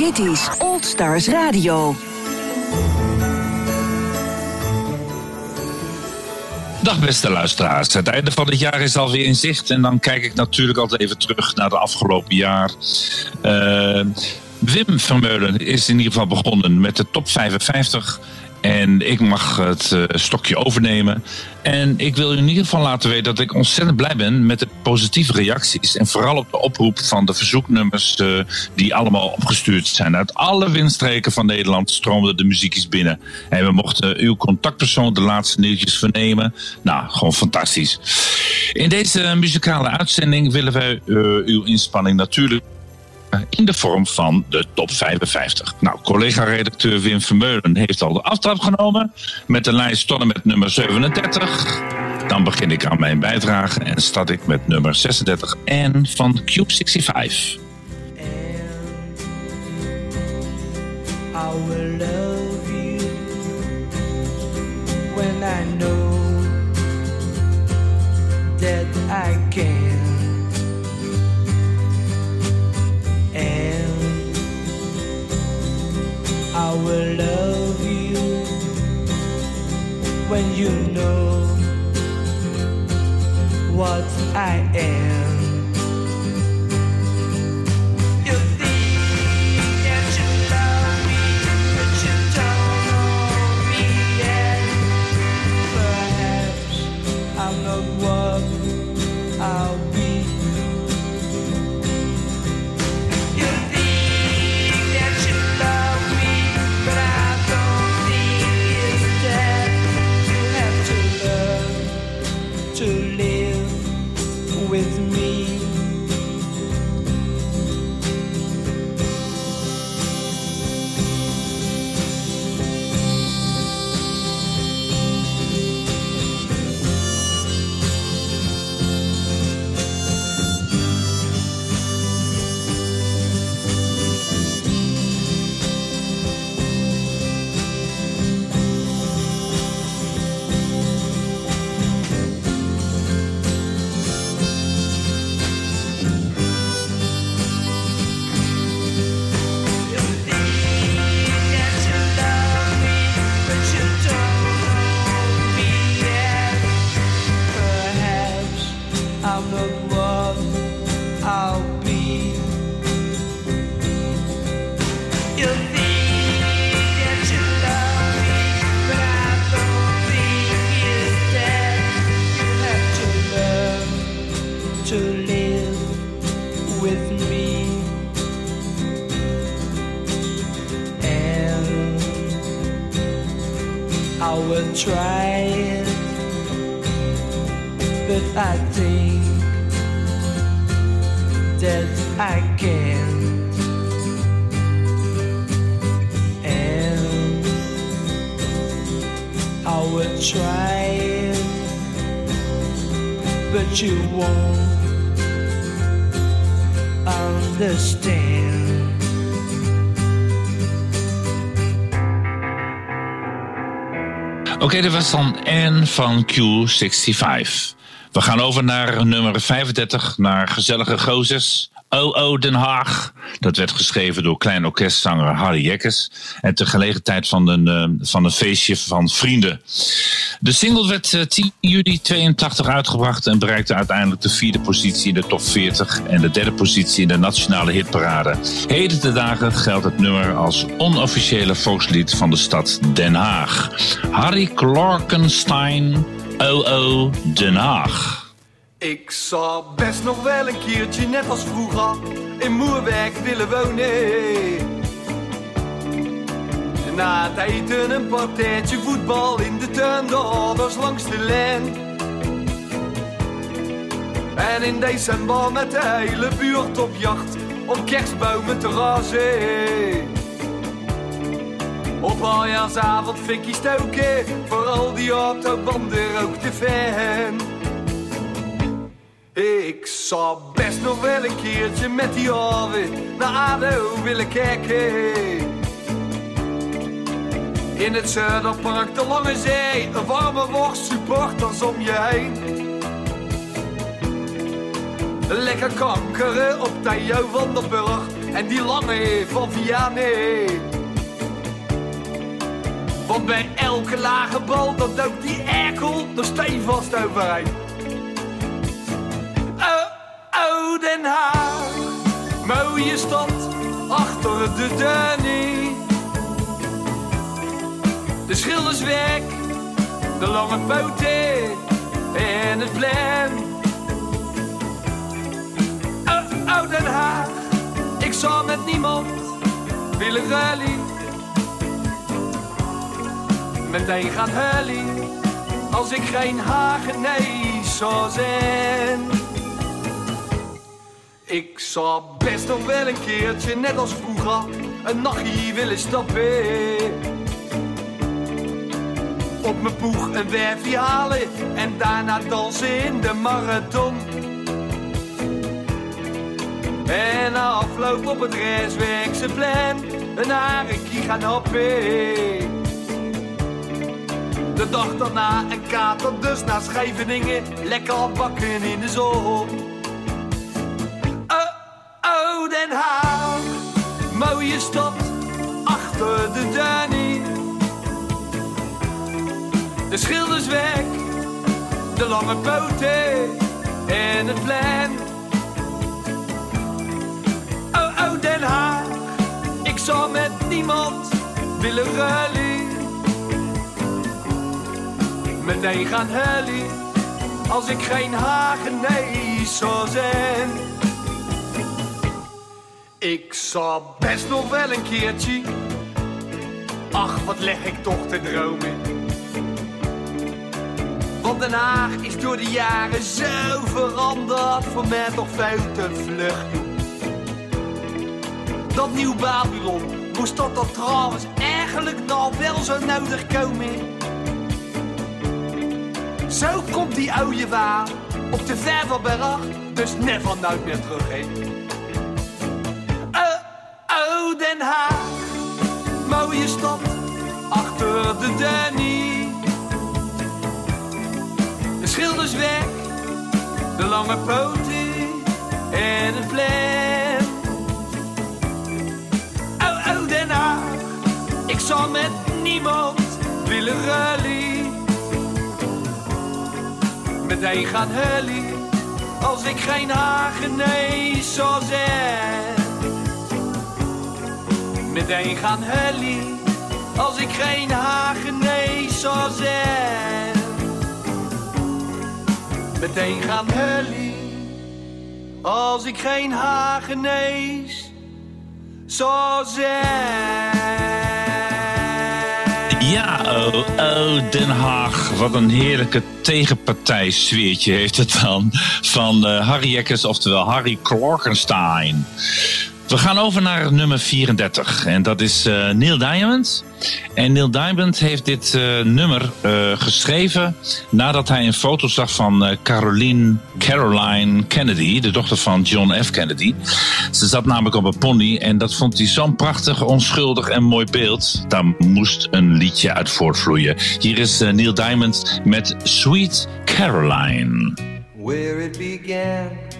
Dit is Old Stars Radio. Dag beste luisteraars. Het einde van het jaar is alweer in zicht. En dan kijk ik natuurlijk altijd even terug naar de afgelopen jaar. Uh, Wim Vermeulen is in ieder geval begonnen met de top 55. En ik mag het uh, stokje overnemen. En ik wil u in ieder geval laten weten dat ik ontzettend blij ben met de positieve reacties. En vooral op de oproep van de verzoeknummers uh, die allemaal opgestuurd zijn. Uit alle windstreken van Nederland stroomde de muziekjes binnen. En we mochten uw contactpersoon de laatste nieuwtjes vernemen. Nou, gewoon fantastisch. In deze muzikale uitzending willen wij uh, uw inspanning natuurlijk in de vorm van de top 55. Nou, collega-redacteur Wim Vermeulen heeft al de aftrap genomen met de lijst tot met nummer 37. Dan begin ik aan mijn bijdrage en start ik met nummer 36 en van Cube 65. I will love you when I know that I can. I will love you when you know what I am. Van Q65. We gaan over naar nummer 35, naar Gezellige Gozes. OO Den Haag. Dat werd geschreven door klein orkestzanger Harry Jekkes. En gelegenheid van een, uh, van een feestje van vrienden. De single werd uh, 10 juli 82 uitgebracht en bereikte uiteindelijk de vierde positie in de top 40 en de derde positie in de nationale hitparade. Heden de dagen geldt het nummer als onofficiële volkslied van de stad Den Haag. Harry Clarkenstein, OO Den Haag. Ik zou best nog wel een keertje, net als vroeger, in Moerwerk willen wonen. Na het eten een partijtje voetbal in de tuin, de ouders langs de lijn. En in december met de hele buurt op jacht, om kerstbomen te razen. Op aljaarsavond fikkie stoken, voor al die autobanden rook de fan. Ik zou best nog wel een keertje met die Arvid naar ADO willen kijken. In het Zuiderpark, de Lange Zee, een warme worst, supporters om je heen. Lekker kankeren op Theo van der Burg, en die lange van Vianney. Want bij elke lage bal, dan dook die erkel er steenvast overheen. Den Haag, mooie stad, achter de Dunny. De schilderswerk, de lange poten en het plan. Oh, oh, Den Haag, ik zal met niemand willen rally meteen gaan huilen als ik geen hagenees zou zijn. Ik zou best nog wel een keertje, net als vroeger, een nachtje willen stappen. Op mijn poeg een werfje halen en daarna dansen in de marathon. En na afloop op het restwerkse plan een harekie gaan happen. De dag daarna een kater, dus naar Scheveningen. Lekker bakken in de zon. De schilderswerk, de lange poten en het plein. Oh, oh, Den Haag. Ik zou met niemand willen ruilen meteen gaan huilen als ik geen hagenees zou zijn. Ik zou best nog wel een keertje, ach wat leg ik toch te dromen. Want Den Haag is door de jaren zo veranderd, voor mij toch veel te. Dat nieuw Babylon, moest dat dan trouwens eigenlijk nog wel zo nodig komen? Zo komt die oude waar op de Vervelberg, dus never nooit meer terug heen. Oh, oh, Den Haag, mooie stad, achter de Danny. Weg, de lange poten en het plan. Oh, oh, Den Haag, ik zal met niemand willen ruilen meteen gaan hullie als ik geen hagenees zou zijn. Meteen gaan hullie als ik geen hagenees zou zijn. Meteen gaan hullie als ik geen hagenees zou zijn. Ja, oh, oh, Den Haag. Wat een heerlijke tegenpartij sfeertje heeft het dan. Van uh, Harry Jekkers, oftewel Harry Klorkenstein. We gaan over naar nummer 34. En dat is uh, Neil Diamond. En Neil Diamond heeft dit uh, nummer uh, geschreven nadat hij een foto zag van Caroline, Caroline Kennedy, de dochter van John F. Kennedy. Ze zat namelijk op een pony en dat vond hij zo'n prachtig, onschuldig en mooi beeld. Daar moest een liedje uit voortvloeien. Hier is Neil Diamond met Sweet Caroline. Where it began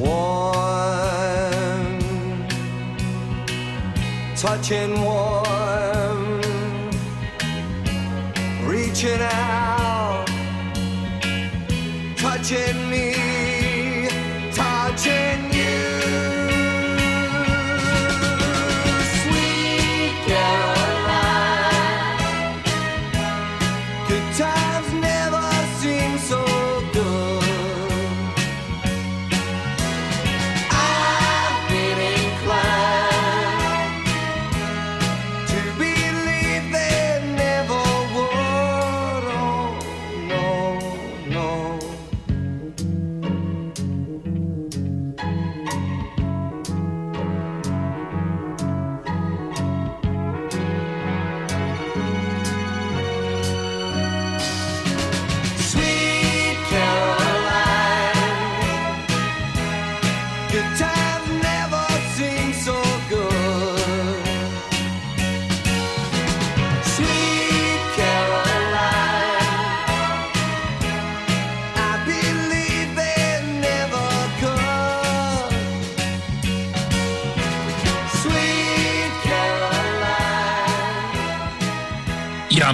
Warm, touching warm, reaching out, touching me,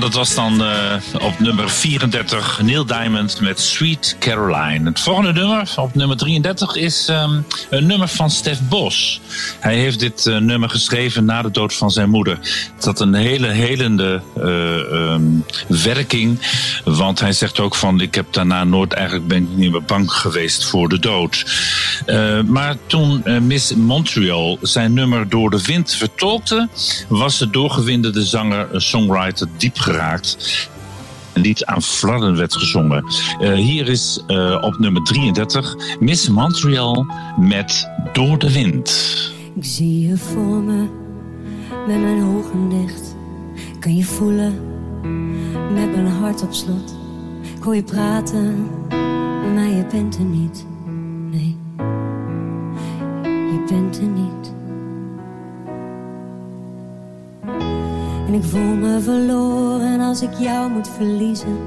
dat was dan eh, op nummer 34 Neil Diamond met Sweet Caroline. Het volgende nummer, op nummer 33, is ehm, een nummer van Stef Bos. Hij heeft dit eh, nummer geschreven na de dood van zijn moeder. Het had een hele helende eh, ehm, werking. Want hij zegt ook van, ik heb daarna nooit eigenlijk ben ik niet meer bang geweest voor de dood. Maar toen Miss Montreal zijn nummer door de wind vertolkte, was de doorgewinterde zanger, eh, songwriter diep. Een lied aan flarden werd gezongen. Eh, hier is eh, op nummer 33 Miss Montreal met Door de Wind. Ik zie je voor me, met mijn ogen dicht. Kan je voelen, met mijn hart op slot. Ik hoor je praten, maar je bent er niet. Nee, je bent er niet. En ik voel me verloren als ik jou moet verliezen.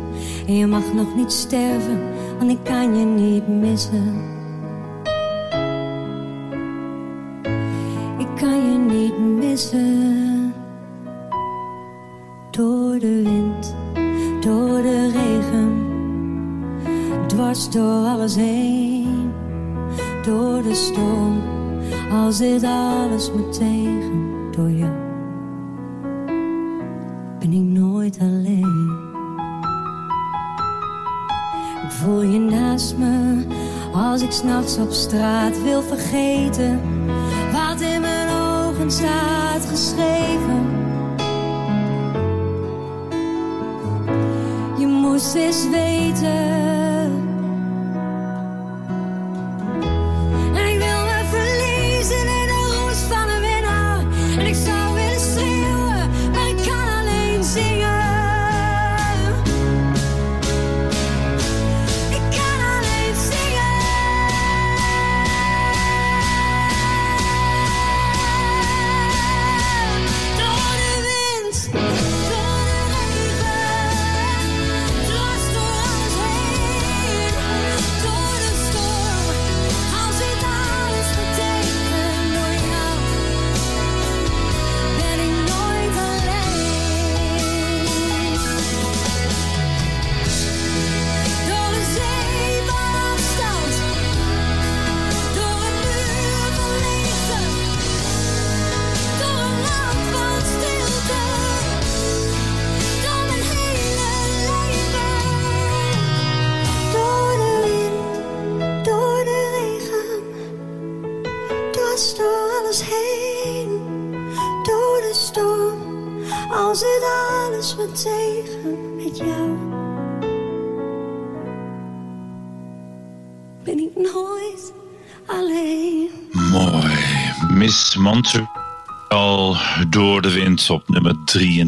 En je mag nog niet sterven, want ik kan je niet missen. Ik kan je niet missen. Door de wind, door de regen, dwars door alles heen. Door de storm, als dit alles me tegen. Door je als ik s'nachts op straat wil vergeten wat in mijn ogen staat geschreven. Je moest eens weten.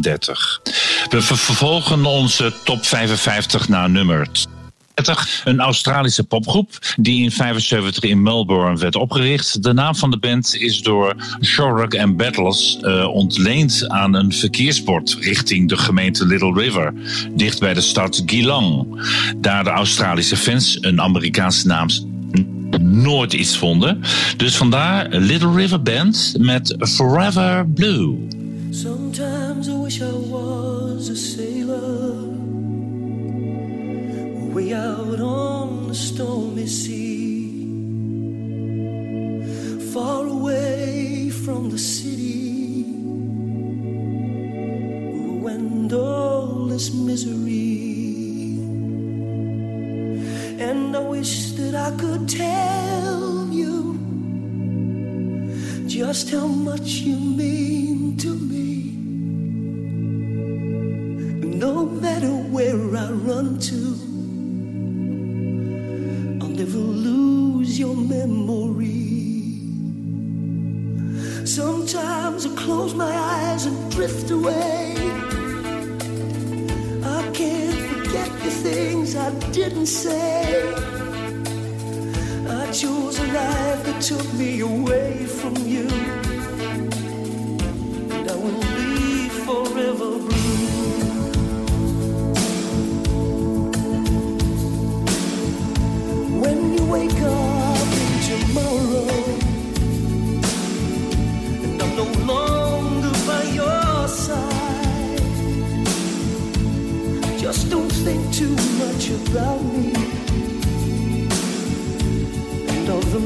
33. We vervolgen onze top 55 naar nummer een Australische popgroep die in 75 in Melbourne werd opgericht. De naam van de band is door Shorrock and Battles uh, ontleend aan een verkeersbord richting de gemeente Little River, dicht bij de stad Geelong. Daar de Australische fans een Amerikaanse naam nooit iets vonden. Dus vandaar Little River Band met Forever Blue. Sometimes I wish I was a sailor way out on the stormy sea, far away from the city, and all this misery. And I wish that I could tell you just how much you mean to me. No matter where I run to I'll never lose your memory. Sometimes I close my eyes and drift away. I can't forget the things I didn't say. I chose a life that took me away from you. And I will be forever blue. Wake up in tomorrow and I'm no longer by your side. Just don't think too much about me and all the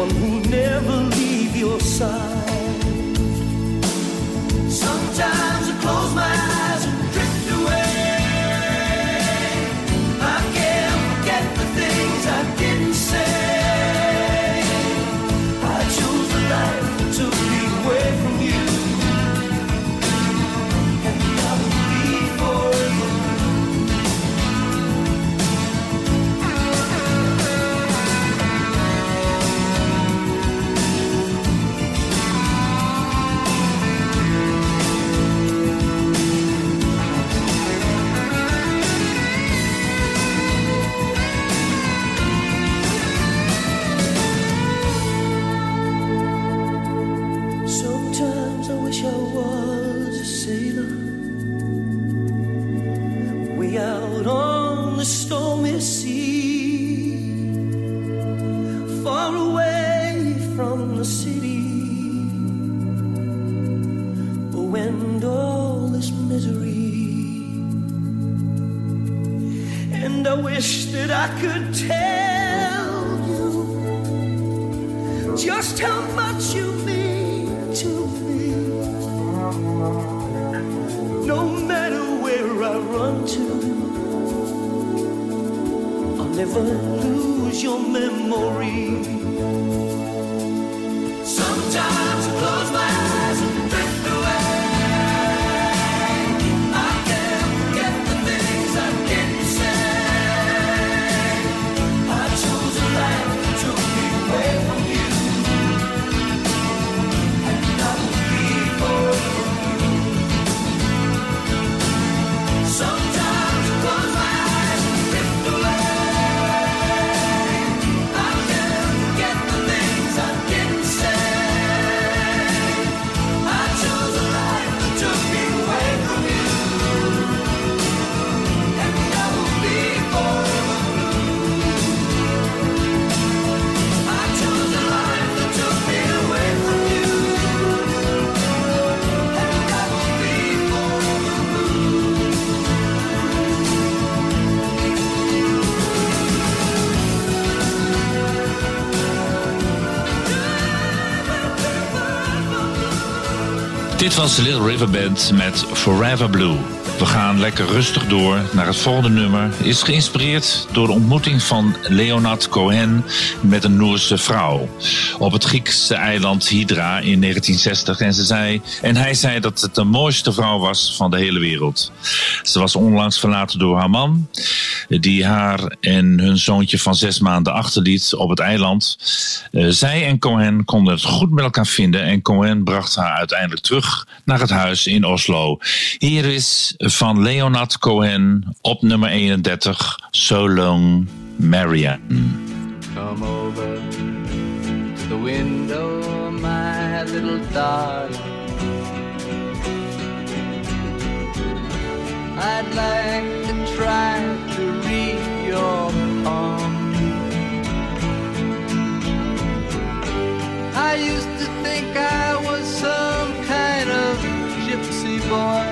one who'll never leave your side. Sometimes Dit was Little River Band met Forever Blue. We gaan lekker rustig door naar het volgende nummer. Is geïnspireerd door de ontmoeting van Leonard Cohen met een Noorse vrouw op het Griekse eiland Hydra in 1960. En, ze zei, en hij zei dat het de mooiste vrouw was van de hele wereld. Ze was onlangs verlaten door haar man, die haar en hun zoontje van zes maanden achterliet op het eiland. Eh, zij en Cohen konden het goed met elkaar vinden en Cohen bracht haar uiteindelijk terug naar het huis in Oslo. Hier is van Leonard Cohen op nummer 31, So Long Marianne. Come over to the window, my little darling. I'd like to try palm. I used to think I was some kind of gypsy boy.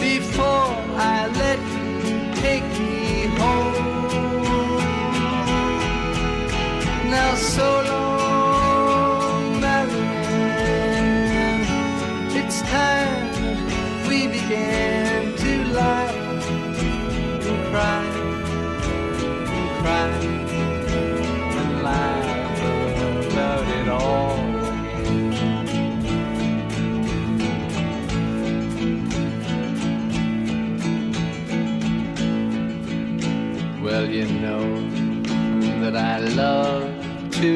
Before I let you take me home. Now so long, Marianne. It's time we began cry and cry and laugh about it all. Well, you know that I love to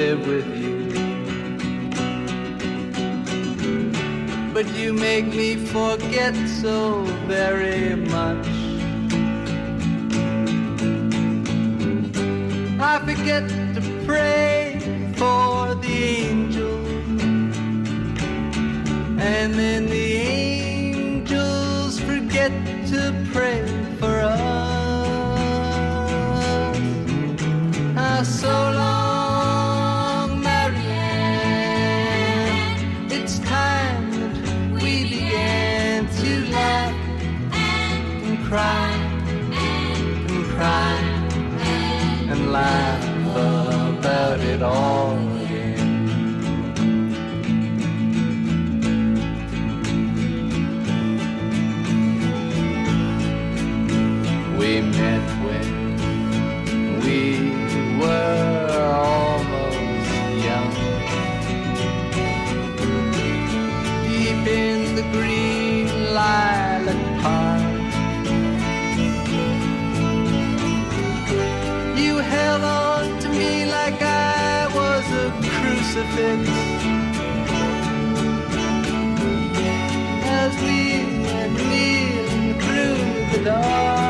live with you. But you make me forget so very much. I forget to pray for the angels. And then the angels forget to pray for us. Ah, so laugh about it all crucifix. As we went kneeling through the dark.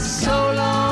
So long,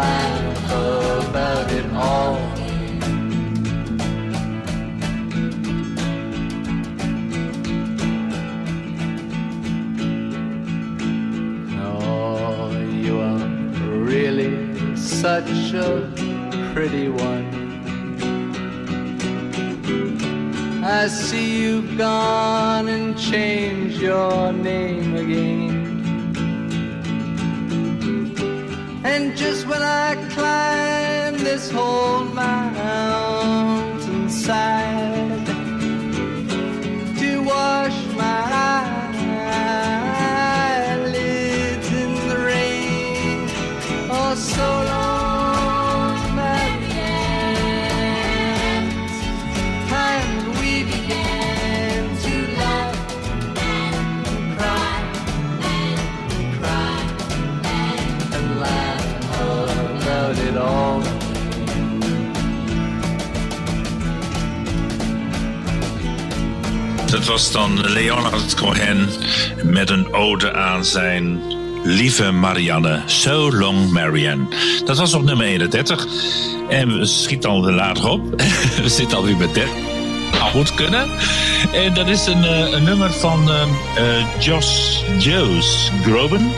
laugh about it all. Oh, you are really such a pretty one. I see you've gone and changed your name again. And just when I climb this whole mountainside was dan Leonard Cohen met een ode aan zijn lieve Marianne. So Long Marianne. Dat was op nummer 31. En we schieten al later op. We zitten alweer bij 30. Nou, goed kunnen. En dat is een, eh, een nummer van eh, Josh Joes Groban.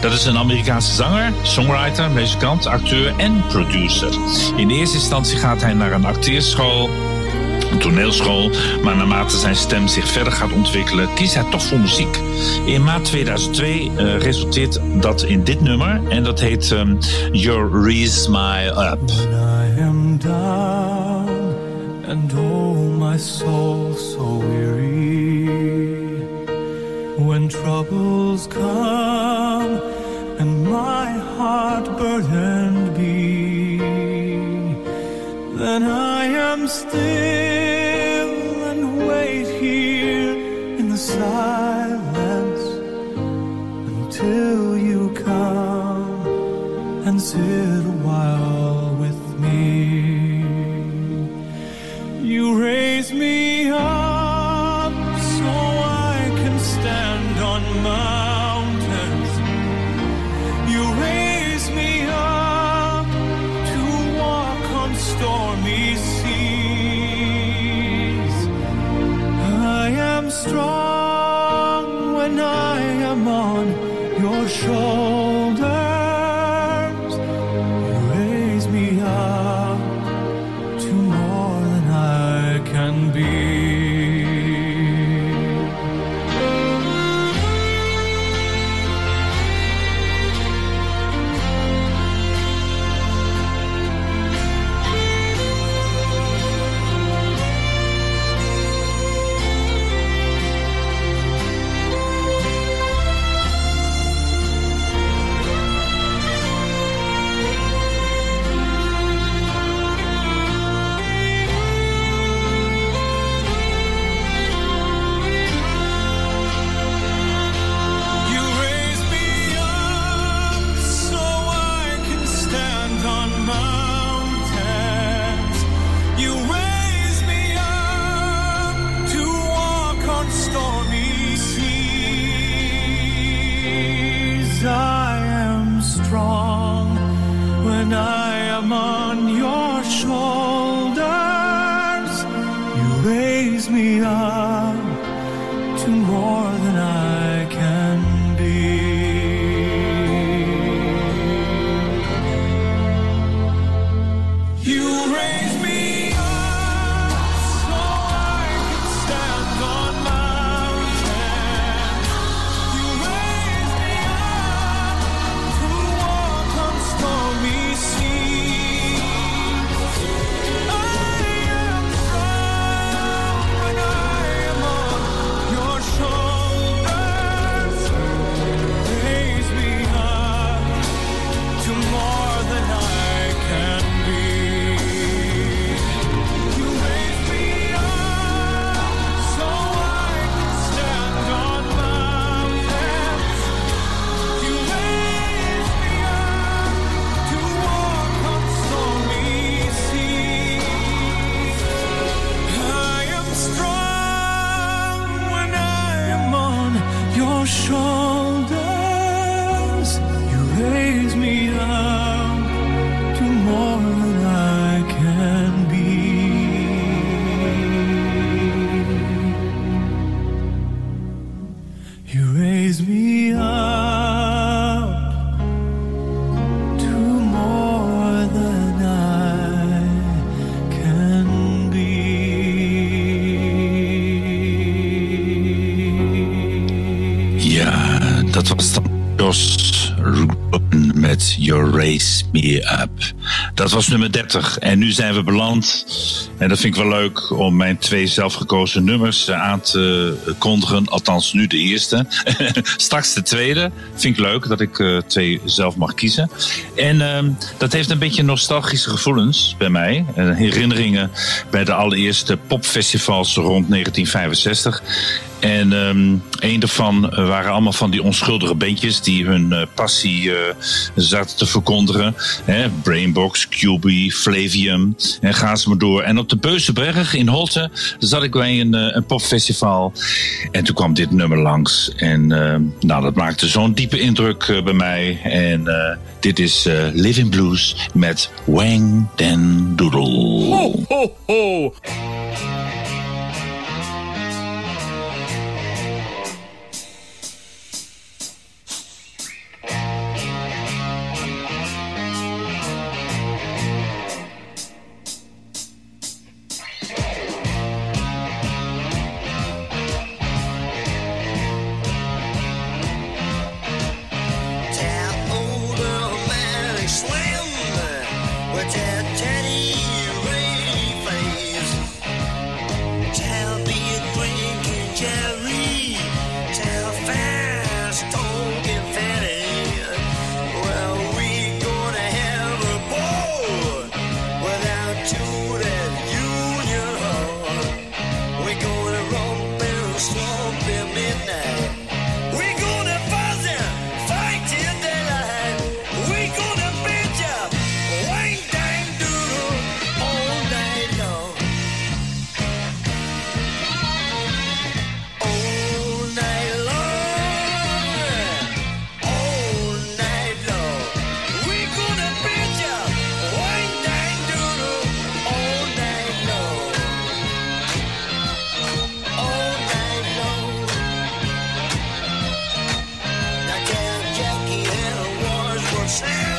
Dat is een Amerikaanse zanger, songwriter, muzikant, acteur en producer. In eerste instantie gaat hij naar een acteerschool een toneelschool, maar naarmate zijn stem zich verder gaat ontwikkelen, kiest hij toch voor muziek. In maart 2002 eh, resulteert dat in dit nummer en dat heet ehm, Your Raise My Up. When I am down and oh my soul so weary when troubles come and my heart burdened be then am still and wait here in the silence until you come and sit on your shoulders. Met You Raise Me Up. Dat was nummer 30. En nu zijn we beland. En dat vind ik wel leuk om mijn twee zelfgekozen nummers eh, aan te kondigen. Althans, nu de eerste. Straks de tweede. Vind ik leuk dat ik uh, twee zelf mag kiezen. En uh, dat heeft een beetje nostalgische gevoelens bij mij. Uh, herinneringen bij de allereerste popfestivals rond 1965. En um, een daarvan waren allemaal van die onschuldige bandjes die hun uh, passie uh, zaten te verkondigen. Brainbox, QB, Flavium en ga ze maar door. En op de Beuzenberg in Holte zat ik bij een, een popfestival. En toen kwam dit nummer langs. En nou, dat maakte zo'n diepe indruk bij mij. En dit is Living Blues met Wang Den Doodle. Ho, ho, ho. Sure.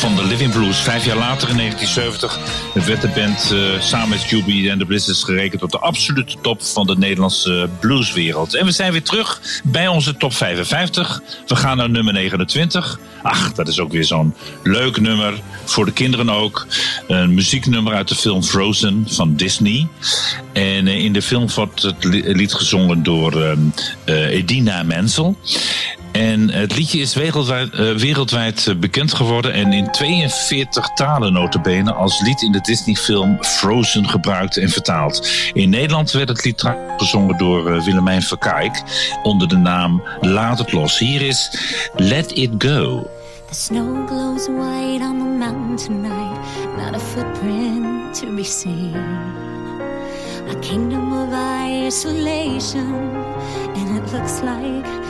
Van de Living Blues. Vijf jaar later in 1970 werd de band uh, samen met Juby en de Blizzards gerekend tot de absolute top van de Nederlandse blueswereld. En we zijn weer terug bij onze top 55. We gaan naar nummer 29. Ach, dat is ook weer zo'n leuk nummer. Voor de kinderen ook. Een muzieknummer uit de film Frozen van Disney. En uh, in de film wordt het lied gezongen door uh, Edina Menzel. En het liedje is wereldwijd, uh, wereldwijd, bekend geworden en in 42 talen notabene als lied in de Disney-film Frozen gebruikt en vertaald. In Nederland werd het lied gezongen door uh, Willemijn Verkijk onder de naam Laat het los. Hier is Let It Go. The snow glows white on the mountain tonight, not a footprint to be seen. A kingdom of isolation, and it looks like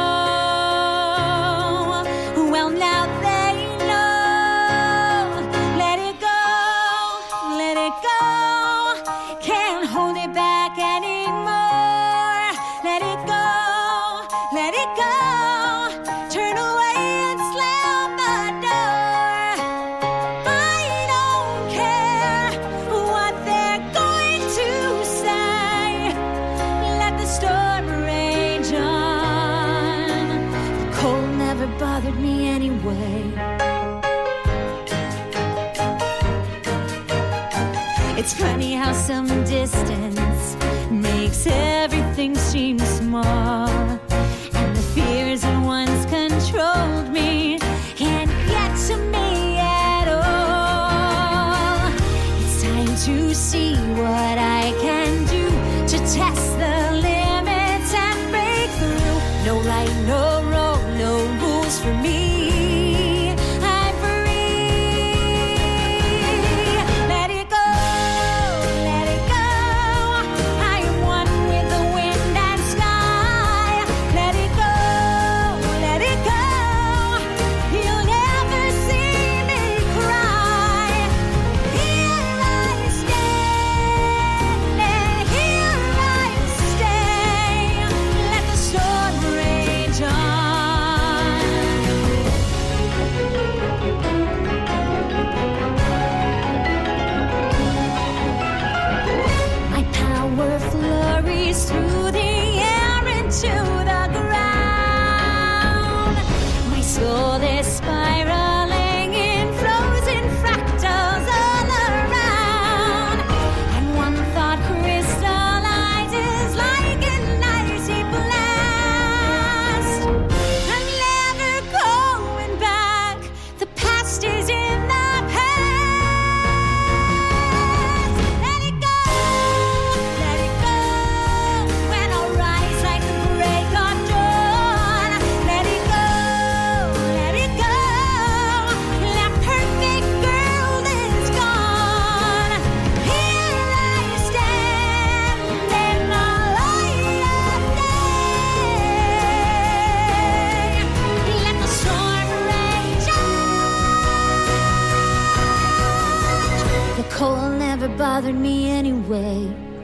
Well, now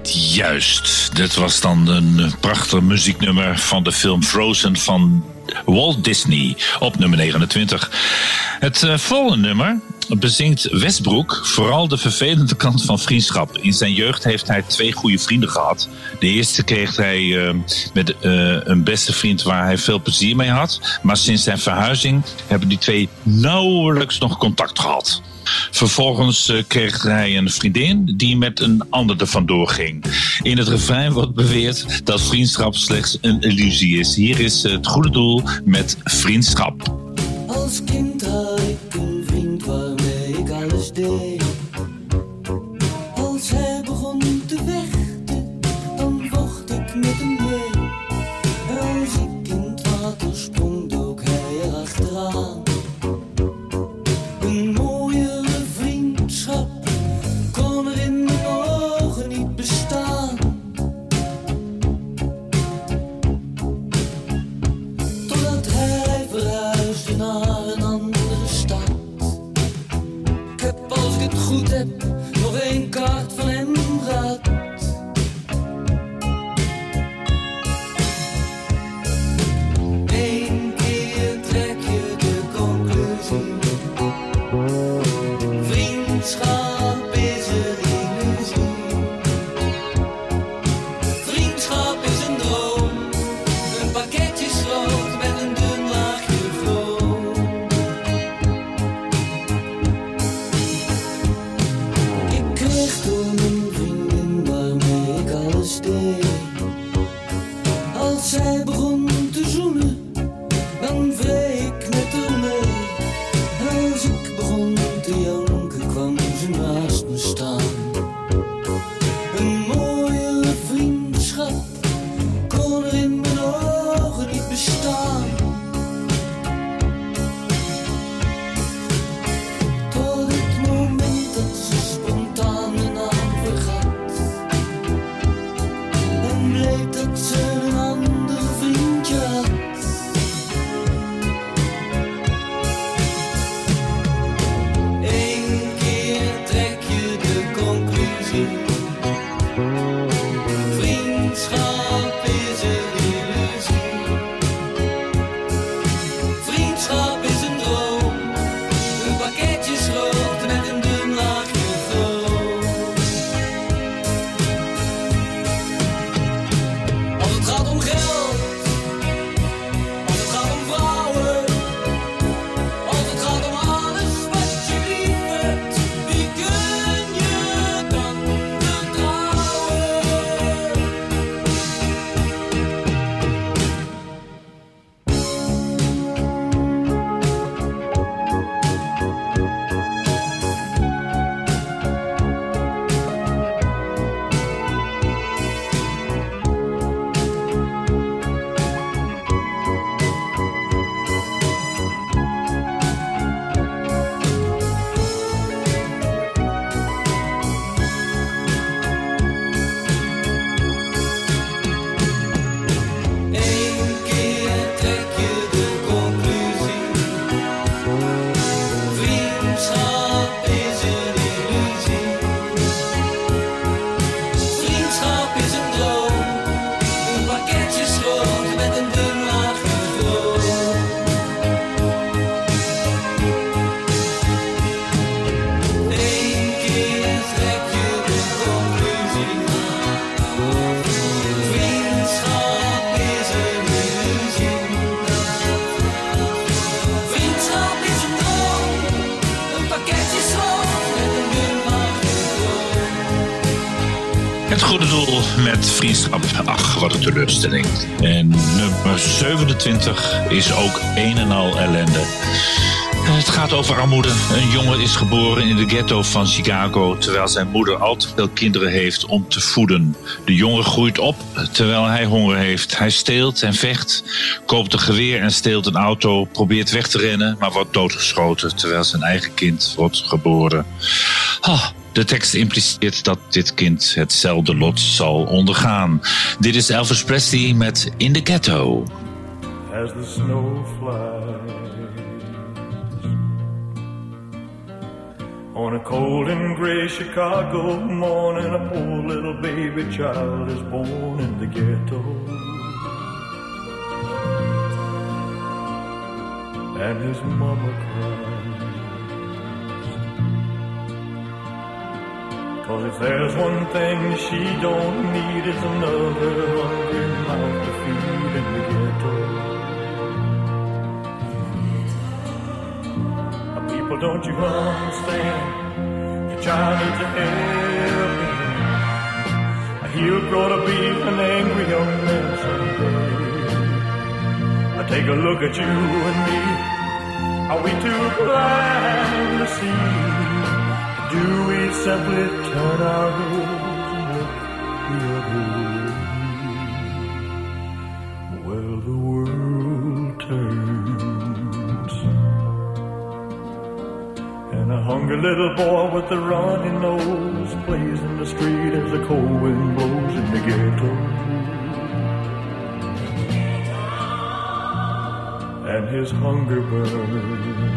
Juist, dit was dan een prachtig muzieknummer van de film Frozen van Walt Disney op nummer 29. Het uh, volgende nummer bezingt Westbroek vooral de vervelende kant van vriendschap. In zijn jeugd heeft hij twee goede vrienden gehad. De eerste kreeg hij uh, met uh, een beste vriend waar hij veel plezier mee had. Maar sinds zijn verhuizing hebben die twee nauwelijks nog contact gehad. Vervolgens uh, kreeg hij een vriendin die met een ander er vandoor ging. In het refrein wordt beweerd dat vriendschap slechts een illusie is. Hier is het goede doel met vriendschap. Als kind had ik een vriend waarmee ik alles deed. Nog En nummer 27 is ook een en al ellende. Het gaat over armoede. Een jongen is geboren in de ghetto van Chicago, terwijl zijn moeder al te veel kinderen heeft om te voeden. De jongen groeit op terwijl hij honger heeft. Hij steelt en vecht, koopt een geweer en steelt een auto, probeert weg te rennen, maar wordt doodgeschoten terwijl zijn eigen kind wordt geboren. Ah, de tekst impliceert dat dit kind hetzelfde lot zal ondergaan. Dit is Elvis Presley met In the Ghetto. as the snow flies. On a cold and gray Chicago morning, a poor little baby child is born in the ghetto. And his mama cries. Cause if there's one thing she don't need is another hungry mouth to feed in the ghetto. People, don't you understand? Your child needs a helping. He'll grow to be an angry young man someday. I take a look at you and me. Are we too blind to see? Do we simply turn our heads and look the other way? Well, the world turns. And a hungry little boy with a runny nose plays in the street as the cold wind blows in the ghetto. And his hunger burns.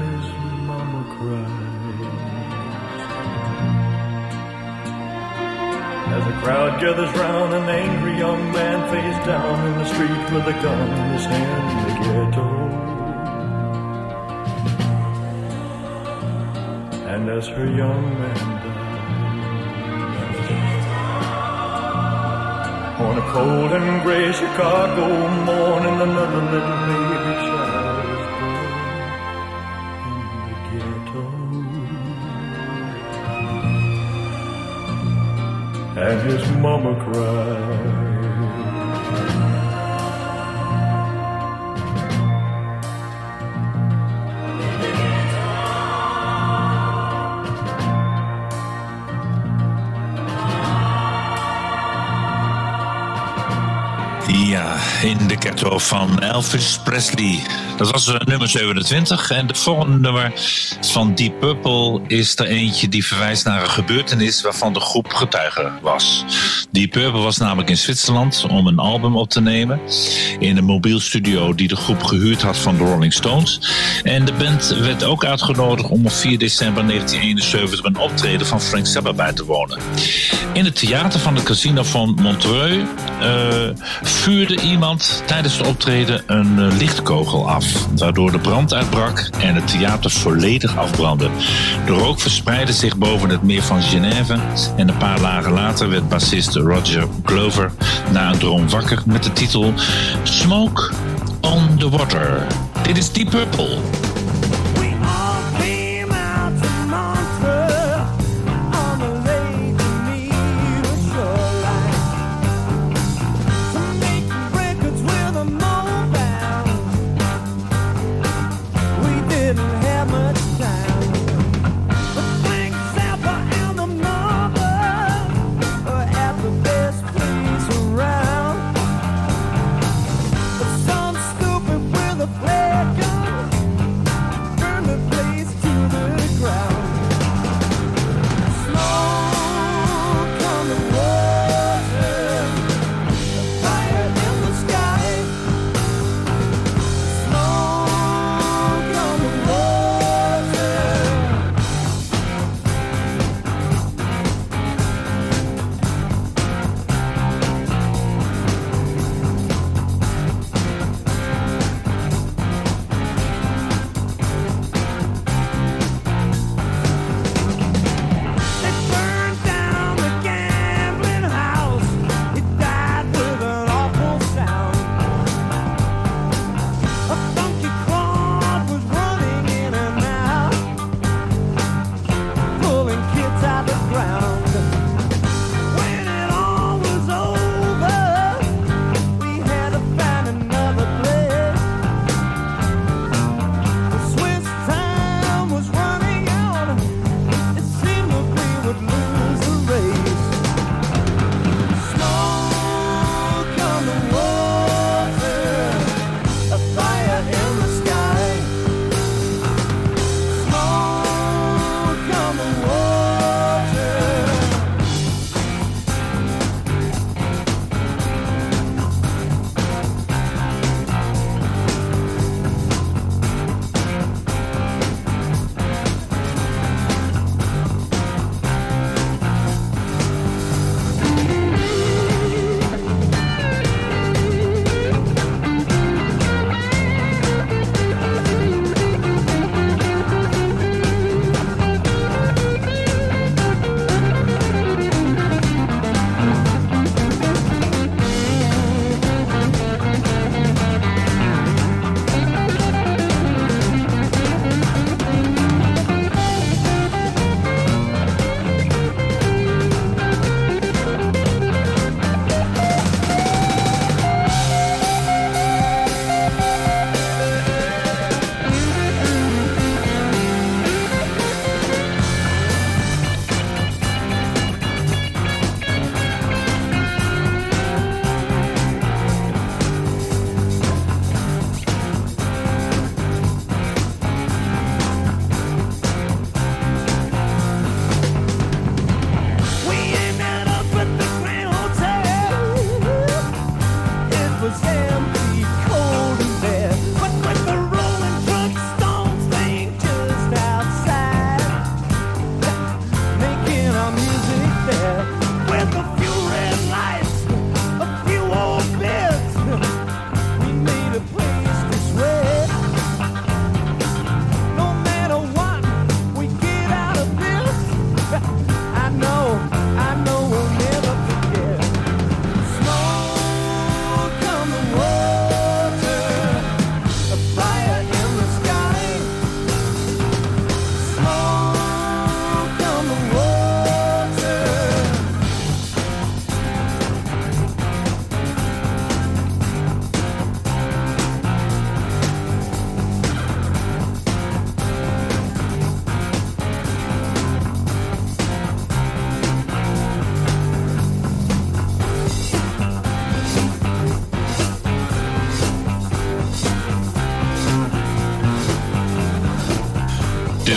the crowd gathers round, an angry young man face down in the street with a gun in his hand in the ghetto. And as her young man dies, on a cold and gray Chicago morning, another little baby mama cried. Van Elvis Presley. Dat was eh, nummer 27. En de volgende nummer van Deep Purple is er eentje die verwijst naar een gebeurtenis waarvan de groep getuige was. Deep Purple was namelijk in Zwitserland om een album op te nemen. In een mobiel studio die de groep gehuurd had van de Rolling Stones. En de band werd ook uitgenodigd om op 4 december 1971 een optreden van Frank Zappa bij te wonen. In het theater van het casino van Montreux uh, vuurde iemand tijdens optreden een uh, lichtkogel af. Waardoor de brand uitbrak en het theater volledig afbrandde. De rook verspreidde zich boven het meer van Genève. En een paar dagen later werd bassist Roger Glover na een droom wakker met de titel Smoke on the Water. Dit is Deep Purple.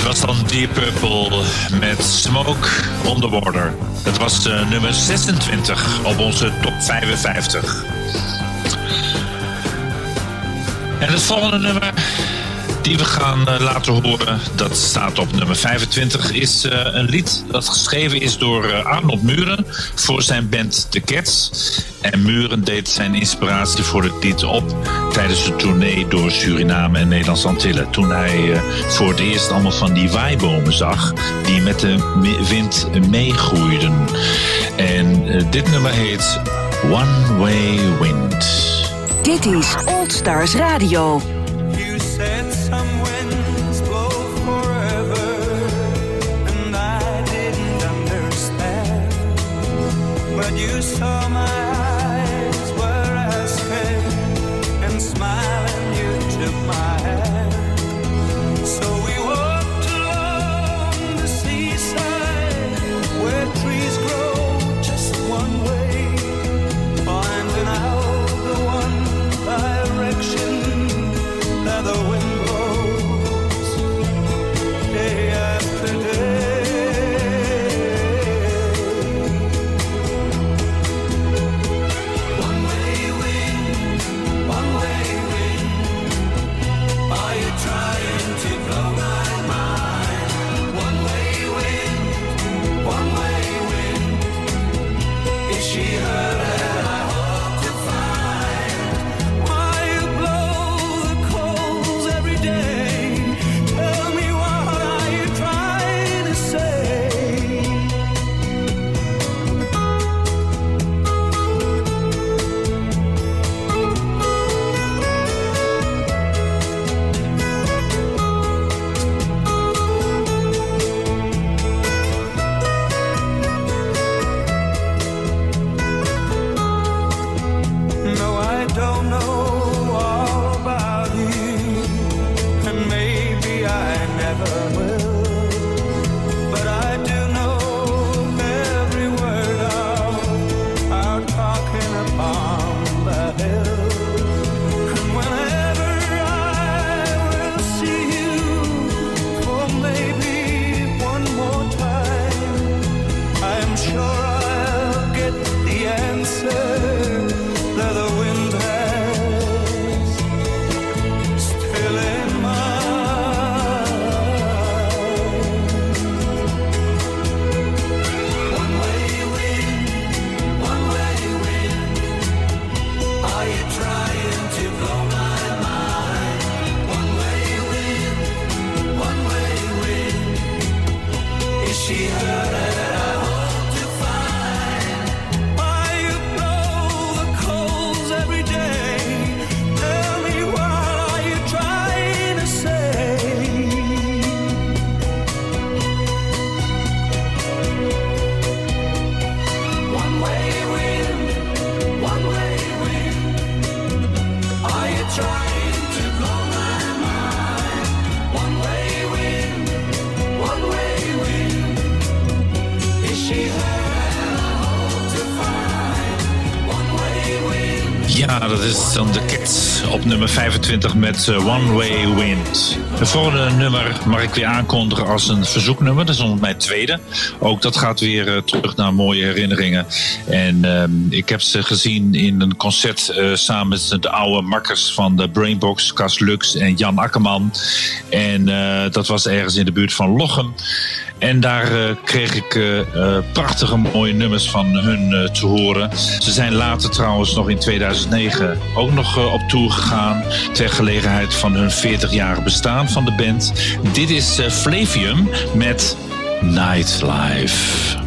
Was dan Deep Purple met Smoke on the Water. Het was uh, nummer 26 op onze top 55. En het volgende nummer die we gaan uh, laten horen, dat staat op nummer 25, is uh, een lied dat geschreven is door uh, Arnold Muren voor zijn band The Cats. En Muren deed zijn inspiratie voor het lied op tijdens de tournee door Suriname en Nederlands Antillen. Toen hij voor het eerst allemaal van die waaibomen zag die met de wind meegroeiden. En dit nummer heet One Way Wind. Dit is Old Stars Radio. You saw my 20 met eh, One Way Wind. Het volgende nummer mag ik weer aankondigen als een verzoeknummer. Dat is onder mijn tweede. Ook dat gaat weer eh, terug naar mooie herinneringen. En ehm, ik heb ze gezien in een concert eh, samen met de oude makkers van de Brainbox, Cas Lux en Jan Akkerman. En dat was ergens in de buurt van Lochem. En daar eh, kreeg ik eh, eh, prachtige mooie nummers van hun te horen. Ze zijn later trouwens nog in 2009 ook nog op tour gegaan. Ter gelegenheid van hun 40-jarig bestaan van de band. Dit is Flavium met Nightlife.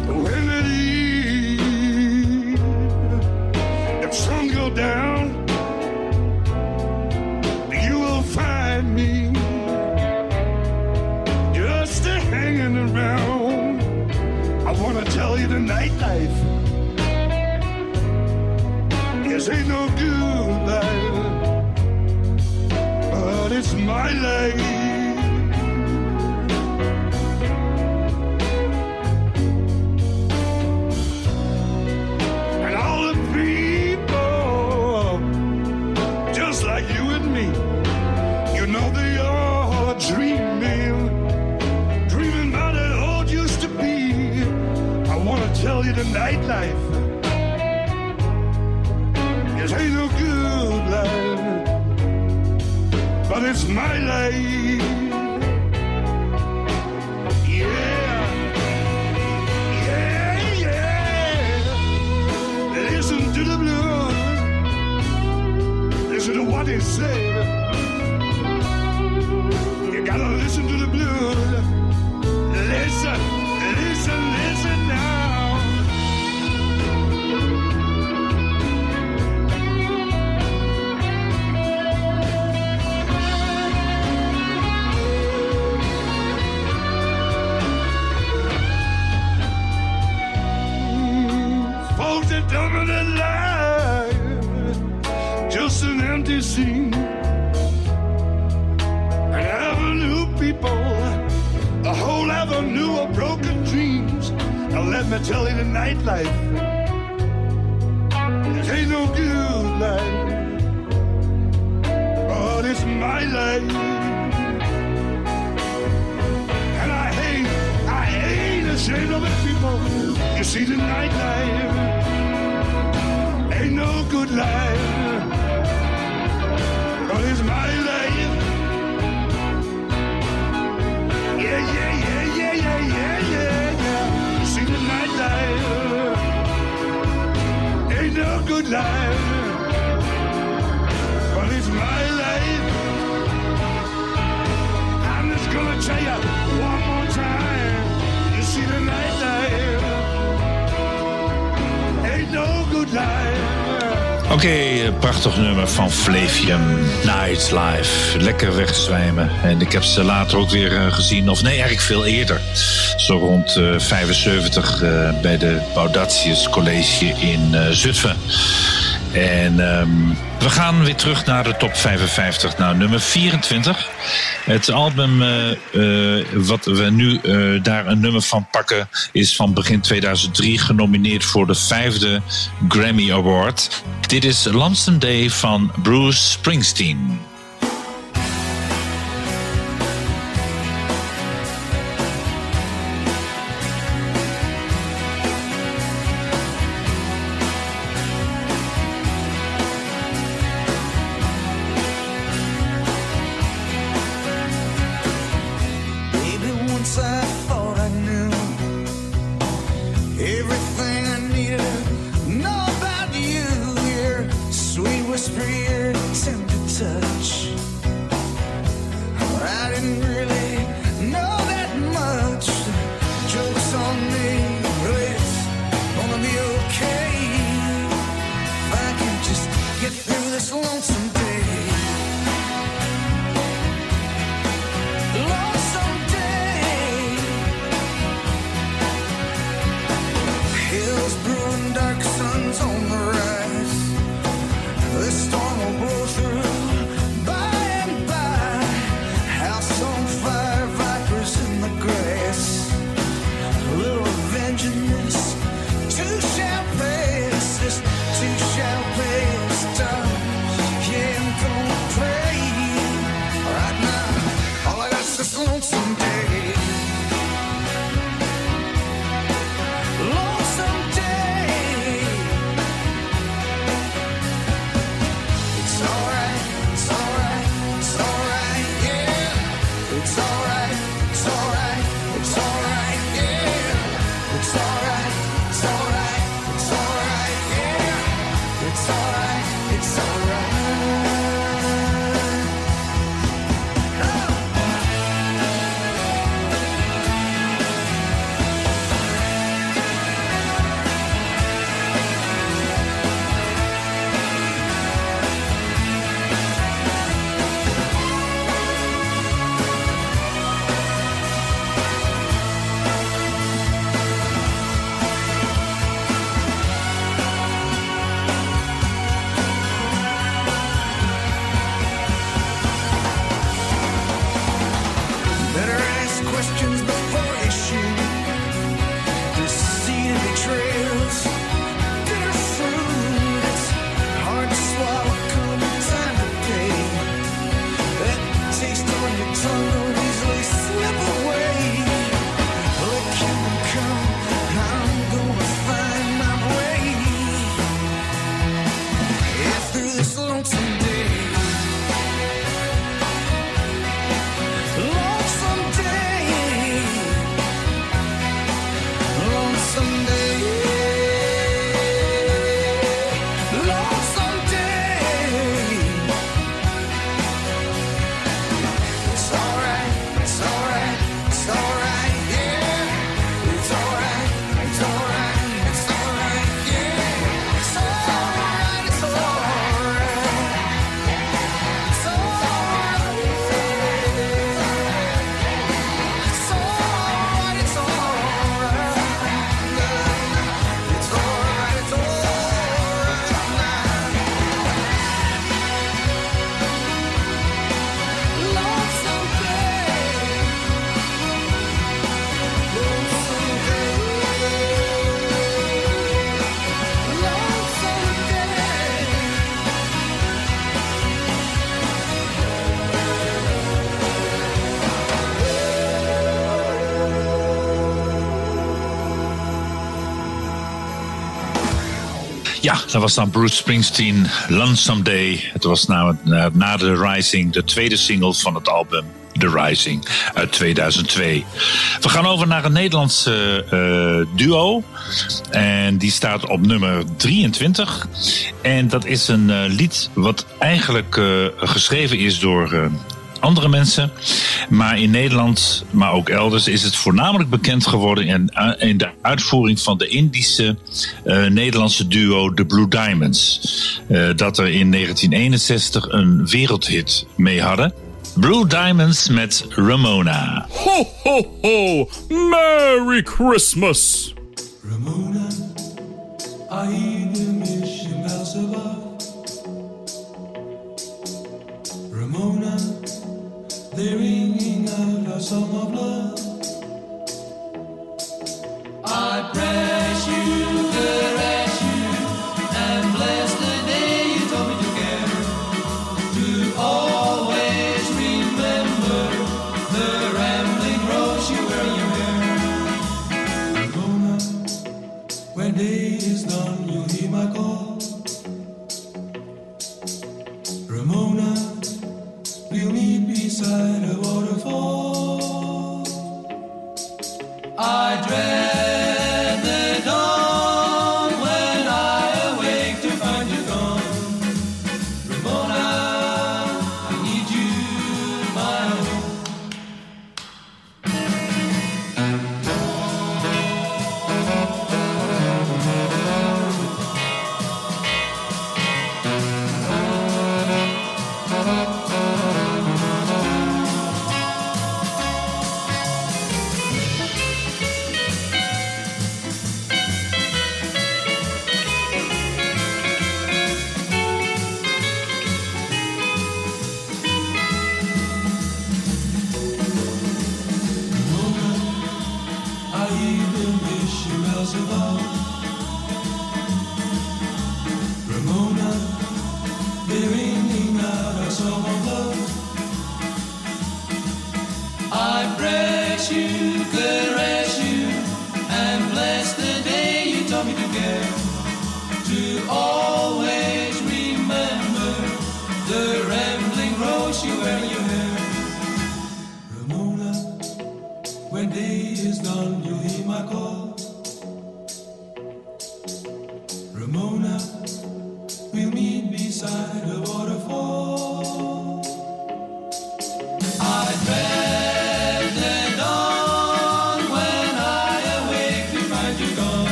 Tell you the nightlife is ain't no good life, but it's my life. Yeah, yeah, yeah. Listen to the what they said. You the nightlife. It ain't no good life, but it's my life. And I hate, I ain't ashamed of it, people. You see the nightlife ain't no good life, but it's my life. Yeah, yeah, life, but it's my life. I'm just gonna tell you one more time. You see the nightlife ain't no good life. Oké, eh, prachtig nummer van Flavium, Nightlife. Lekker wegzwijmen. En ik heb ze later ook weer eh, gezien, of nee, eigenlijk veel eerder. Zo rond eh, 75 eh, bij de Baudatius College in Zutphen. En ehm, we gaan weer terug naar de top 55, naar nummer 24. Het album eh, eh, wat we nu eh, daar een nummer van pakken is van begin 2003 genomineerd voor de vijfde Grammy Award. Dit is Lonesome Day van Bruce Springsteen. Ja, dat was dan Bruce Springsteen, Lonesome Day. Het was na, na, The Rising, de tweede single van het album The Rising uit 2002. We gaan over naar een Nederlandse eh, duo. En die staat op nummer 23. En dat is een eh, lied wat eigenlijk eh, geschreven is door andere mensen. Maar in Nederland, maar ook elders, is het voornamelijk bekend geworden in, in de uitvoering van de Indische eh, Nederlandse duo The Blue Diamonds. Eh, dat er in 1961 een wereldhit mee hadden. Blue Diamonds met Ramona. Ho, ho, ho! Merry Christmas! They're ringing out a song of love. I press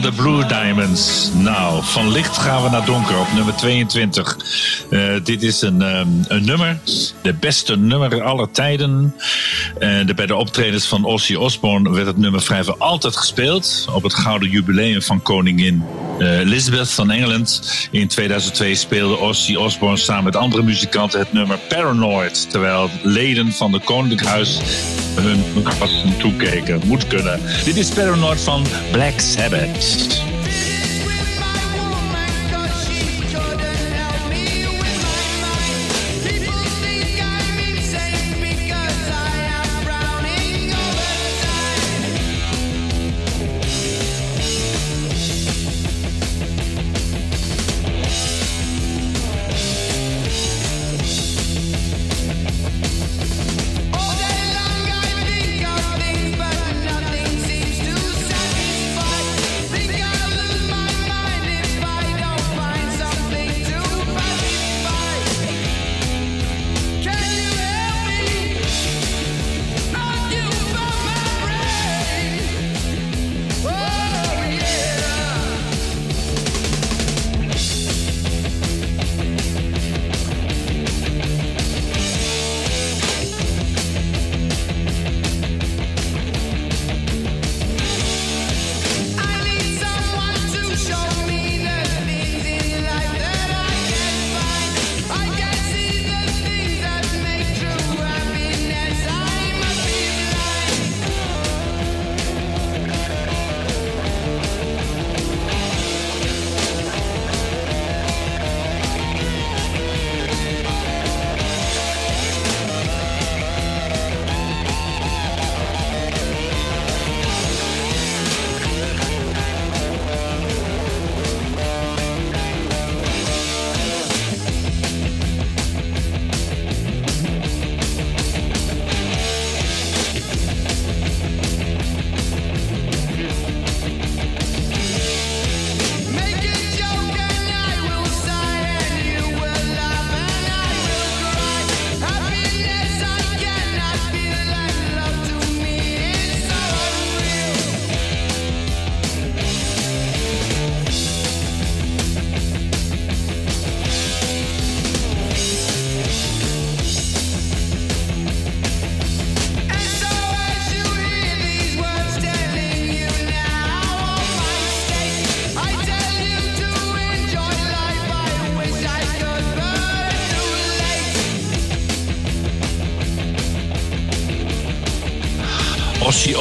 de Blue Diamonds. Nou, van licht gaan we naar donker op nummer 22. Eh, dit is een, ehm, een nummer, de beste nummer aller tijden. En de, bij de optredens van Ozzy Osbourne werd het nummer vrijwel altijd gespeeld. Op het gouden jubileum van koningin eh, Elizabeth van Engeland. In 2002 speelde Ozzy Osbourne samen met andere muzikanten het nummer Paranoid. Terwijl leden van de koninklijk huis hun gasten toekeken. Moet kunnen. Dit is Paranoid van Black Sabbath.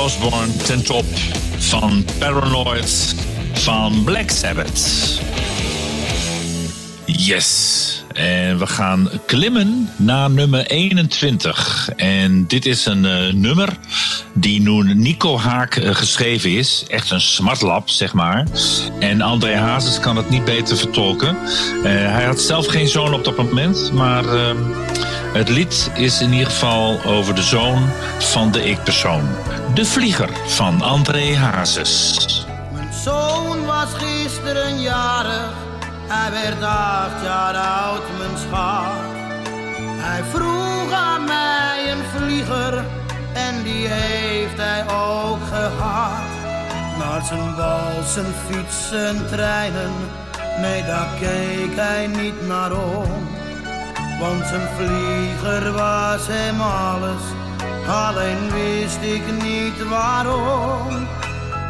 Osbourne ten top van Paranoid van Black Sabbath. Yes. En we gaan klimmen naar nummer 21. En dit is een eh, nummer die nu Nico Haak eh, geschreven is. Echt een smartlap, zeg maar. En André Hazes kan het niet beter vertolken. Eh, hij had zelf geen zoon op dat moment, maar ehm, het lied is in ieder geval over de zoon van de ik-persoon. De Vlieger van André Hazes. Mijn zoon was gisteren jarig, hij werd acht jaar oud, mijn schat. Hij vroeg aan mij een vlieger en die heeft hij ook gehad. Naar zijn wal, zijn fiets, zijn treinen, nee daar keek hij niet naar om. Want zijn vlieger was hem alles, alleen wist ik niet waarom.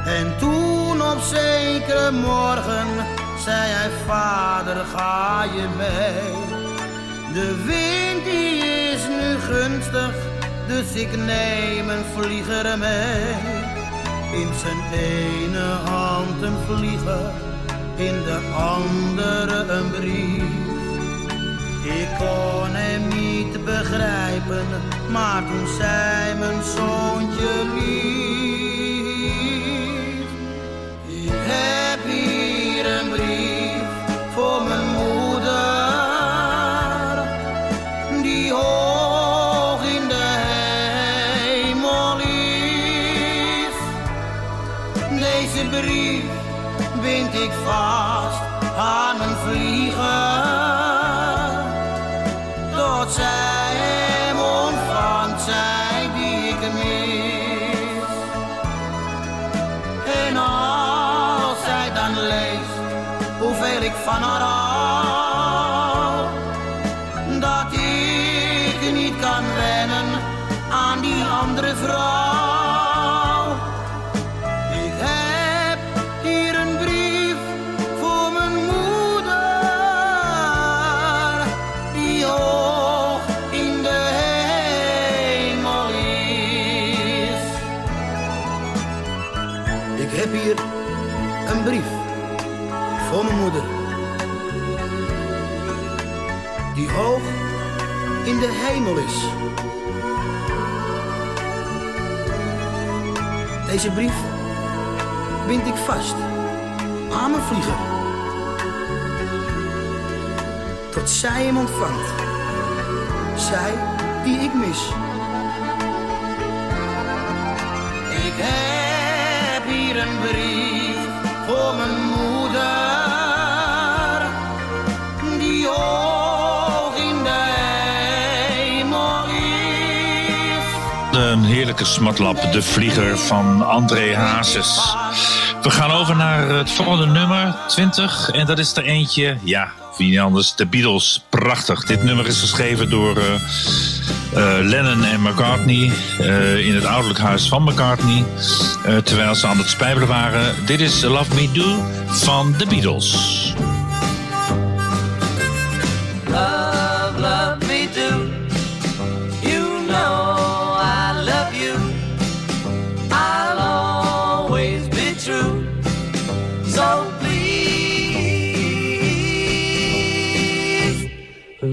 En toen op zekere morgen zei hij, vader ga je mee. De wind die is nu gunstig, dus ik neem een vlieger mee. In zijn ene hand een vlieger, in de andere een brief. Ik kon hem niet begrijpen, maar toen zei mijn zoontje lief. Ik heb hier een brief voor mijn moeder, die hoog in de hemel is. Deze brief bind ik vast Deze brief bind ik vast aan mijn vlieger. Tot zij hem ontvangt. Zij die ik mis. Ik heb hier een brief voor mijn moeder. Heerlijke smatlap, de vlieger van André Hazes. We gaan over naar het volgende nummer, 20. En dat is er eentje, ja, wie anders, de Beatles. Prachtig. Dit nummer is geschreven door eh, eh, Lennon en McCartney eh, in het ouderlijk huis van McCartney. terwijl ze aan het spijbelen waren. Dit is Love Me Do van de Beatles.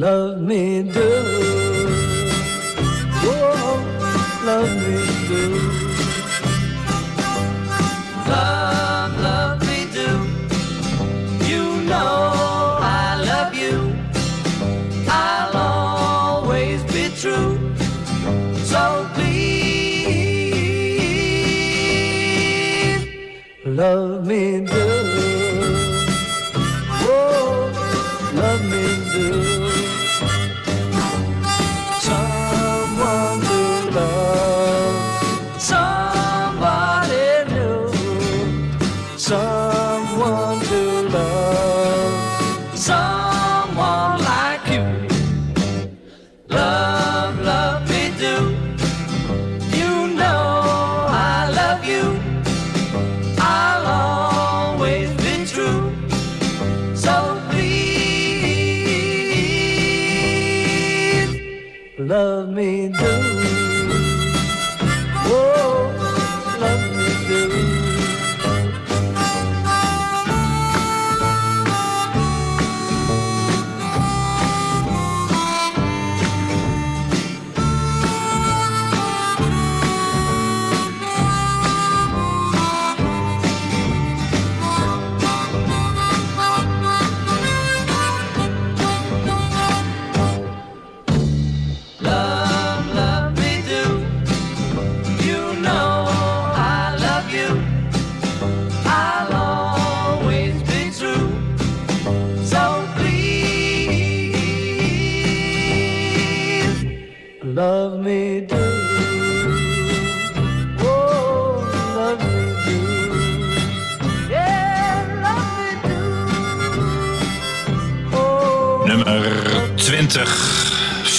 Love me do.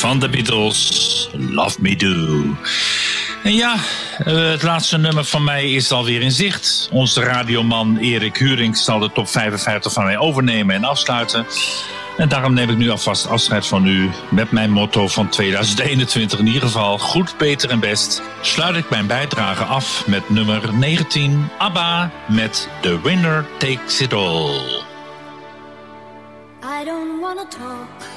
Van de Beatles, Love Me Do. En ja, eh, het laatste nummer van mij is alweer in zicht. Onze radioman Erik Huring zal de top 55 van mij overnemen en afsluiten. En daarom neem ik nu alvast afscheid van u met mijn motto van 2021 in ieder geval. Goed, beter en best. Sluit ik mijn bijdrage af met nummer 19, ABBA met The Winner Takes It All. I don't wanna talk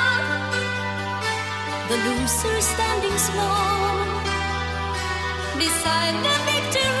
The loser standing small beside the victory.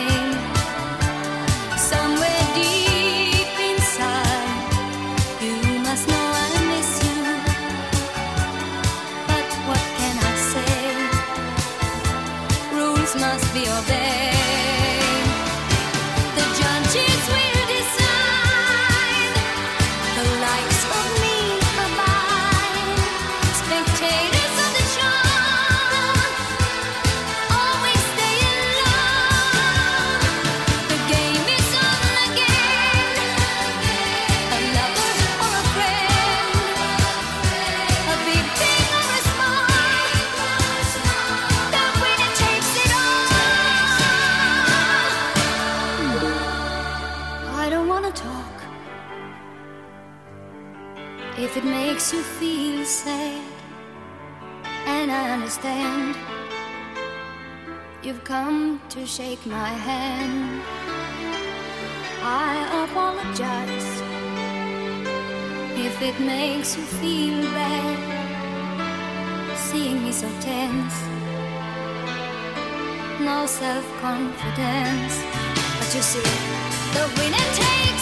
It makes you feel bad. Seeing me so tense, no self confidence. But you see, the winner takes.